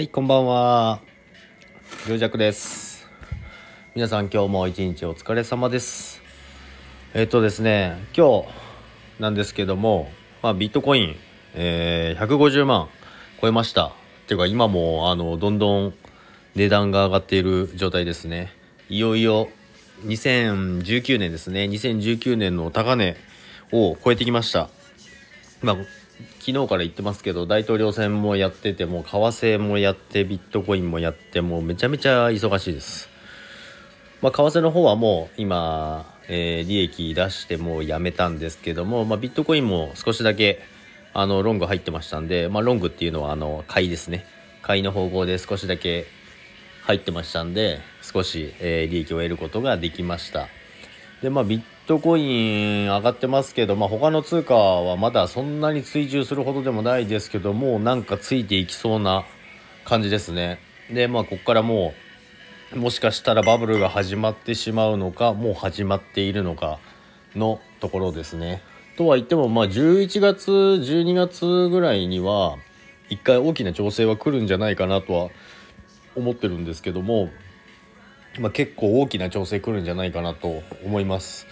はい、こんばんは。りょうじゃくです。皆さん今日も一日お疲れ様です。えっ、とですね、今日なんですけども、まあ、ビットコイン、えー150万超えました。っていうか今もあのどんどん値段が上がっている状態ですね。いよいよ2019年ですね。2019年の高値を超えてきました。まあ、昨日から言ってますけど大統領選もやってても為替もやってビットコインもやってもうめちゃめちゃ忙しいです。まあ、為替の方はもう今、えー利益出してもうやめたんですけども、まあ、ビットコインも少しだけあのロング入ってましたんで、まあ、ロングっていうのはあの買いですね買いの方向で少しだけ入ってましたんで少し、えー利益を得ることができましたでまあビッットコイン上がってますけど、まあ、他の通貨はまだそんなに追従するほどでもないですけどもうなんかついていきそうな感じですね。でまあここからもうもしかしたらバブルが始まってしまうのかもう始まっているのかのところですね。とは言ってもまあ11月12月ぐらいには一回大きな調整は来るんじゃないかなとは思ってるんですけどもまあ、結構大きな調整来るんじゃないかなと思います。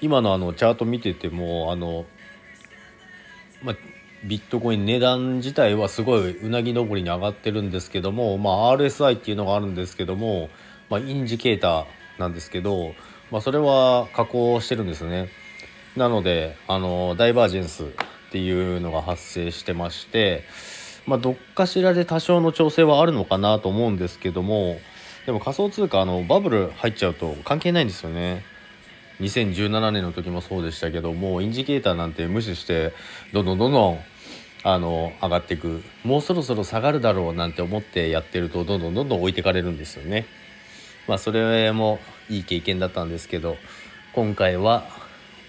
今のあのチャート見ててもあの、まあ、ビットコイン値段自体はすごいうなぎ登りに上がってるんですけども、まあ、RSI っていうのがあるんですけども、まあ、インジケーターなんですけど、まあ、それは加工してるんですね。なのであのダイバージェンスっていうのが発生してまして、まあ、どっかしらで多少の調整はあるのかなと思うんですけどもでも仮想通貨あのバブル入っちゃうと関係ないんですよね。2017年の時もそうでしたけどもうインジケーターなんて無視してどんどんどんどんあの上がっていく。もうそろそろ下がるだろうなんて思ってやってるとどんどんどんどん置いてかれるんですよね。まあそれもいい経験だったんですけど今回は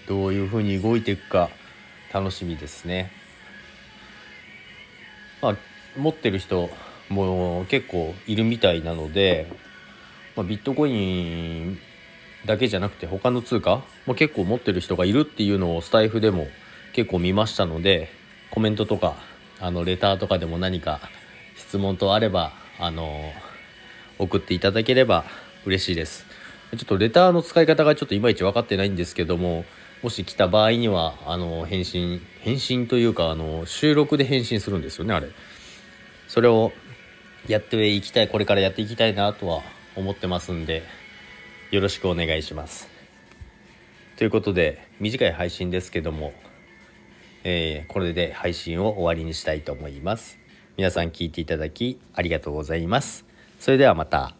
どういうふうに動いていくか楽しみですね。まあ持ってる人も結構いるみたいなので、まあ、ビットコインだけじゃなくて他の通貨？も結構持ってる人がいるっていうのをスタイフでも結構見ましたのでコメントとかあのレターとかでも何か質問とあればあの送っていただければ嬉しいです。ちょっとレターの使い方がちょっといまいち分かってないんですけどももし来た場合にはあの返信返信というかあの収録で返信するんですよねあれ。それをやっていきたいこれからやっていきたいなとは思ってますんでよろしくお願いします。ということで短い配信ですけども、えーこれで配信を終わりにしたいと思います。皆さん聞いていただきありがとうございます。それではまた。